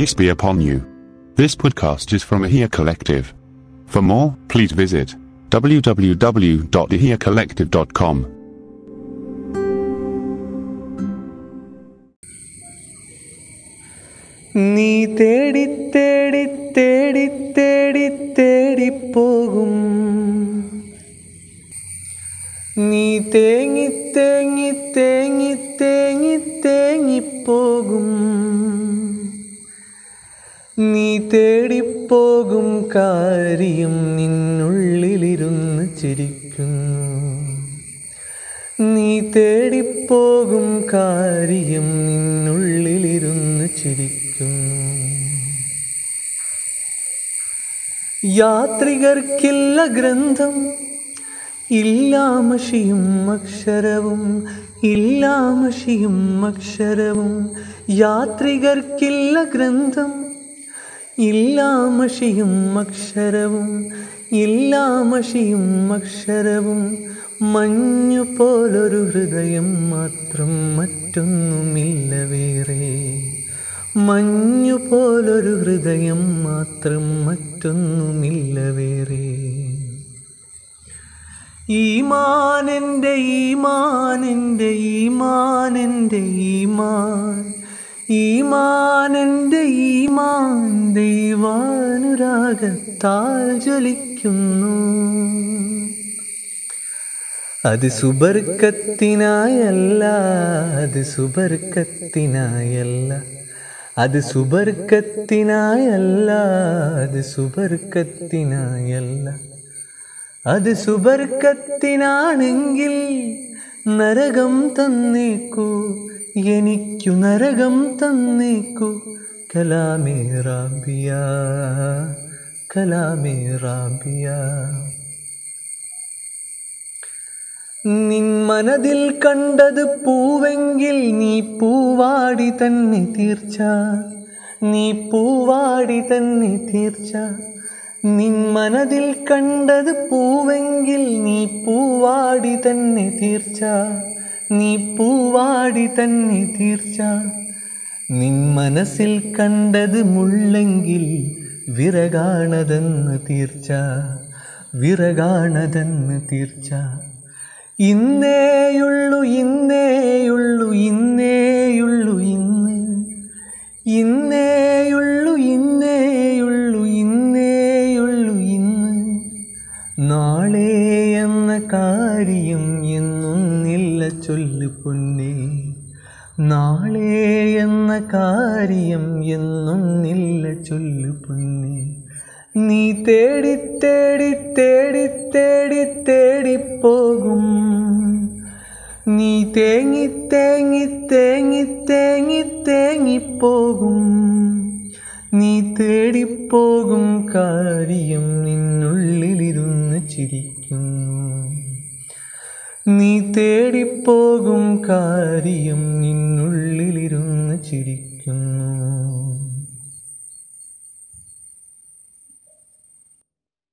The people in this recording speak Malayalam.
Peace be upon you. This podcast is from Ahia Collective. For more, please visit www.ahiacollective.com. നീ തേടി തേടി തേടി തേടി തേടിപ്പോകും നീ തേങ്ങി തേങ്ങി തേങ്ങി തേങ്ങി തേങ്ങിപ്പോകും നീ തേടിപ്പോകും കാര്യം നിന്നുള്ളിലിരുന്ന് ചിരിക്കുന്നു. നീ തേടിപ്പോകും കാര്യം നിന്നുള്ളിലിരുന്ന് ചിരിക്കുന്നു. യാത്രികർക്കില്ല ഗ്രന്ഥം ഇല്ലാമഷിയും അക്ഷരവും ഇല്ലാമഷിയും അക്ഷരവും. യാത്രികർക്കില്ല ഗ്രന്ഥം ഇല്ലാമഷിയും അക്ഷരവും ഇല്ലാമഷിയും അക്ഷരവും മഞ്ഞു പോലൊരു ഹൃദയം മാത്രം മറ്റൊന്നുമില്ല വേറെ. മഞ്ഞു പോലൊരു ഹൃദയം മാത്രം മറ്റൊന്നുമില്ല വേറെ. ഈമാനെന്റെ ഈമാനെന്റെ ഈമാനെന്റെ ഈമാൻ ഈമാനെന്റെ ഈമാൻ ദൈവാനുരാഗത്താൽ ജ്വലിക്കുന്നു. അത് സുബർക്കത്തിനായല്ല അത് സുബർക്കത്തിനായല്ല. അത് സുബർക്കത്തിനായല്ല അത് സുബർക്കത്തിനായല്ല. അത് സുബർക്കത്തിനാണെങ്കിൽ നരകം തന്നേക്കൂ എനിക്കു നരകം തന്നേക്കു. കലാമേ റാബിയ കലാമേ റാബിയ. നിൻ മനതിൽ കണ്ടത് പൂവെങ്കിൽ നീ പൂവാടി തന്നെ തീർച്ച. നീ പൂവാടി തന്നെ തീർച്ച. നിൻ മനതിൽ കണ്ടത് പൂവെങ്കിൽ നീ പൂവാടി തന്നെ തീർച്ച. നീ പൂവാടി തന്നെ തീർച്ച. നിൻ മനസ്സിൽ കണ്ടത് മുള്ളെങ്കിൽ വിറകാണതെന്ന് തീർച്ച. വിറകാണതെന്ന് തീർച്ച. ഇന്നേയുള്ളു ഇന്നേയുള്ളു ഇന്നേയുള്ളു ഇന്ന്. ഇന്നേയുള്ളു ഇന്നേയുള്ളു ഇന്നേയുള്ളു ഇന്ന്. നാളെ എന്ന കാര്യം എന്നൊന്നില്ല ചൊല്ലു പൊന്നേ. നാളെ എന്ന കാര്യം എന്നൊന്നില്ല ചൊല്ലു പൊന്നേ. നീ തേടി തേടി തേടി തേടി തേടിപ്പോകും നീ തേങ്ങി തേങ്ങി തേങ്ങി തേങ്ങി തേങ്ങിപ്പോകും നീ തേടിപ്പോകും കാര്യം നിന്നുള്ളിലിരുന്ന് ചിരിക്കുന്നു. നീ തേടിപ്പോകും കാര്യം നിന്നുള്ളിലിരുന്ന് ചിരിക്കുന്നു.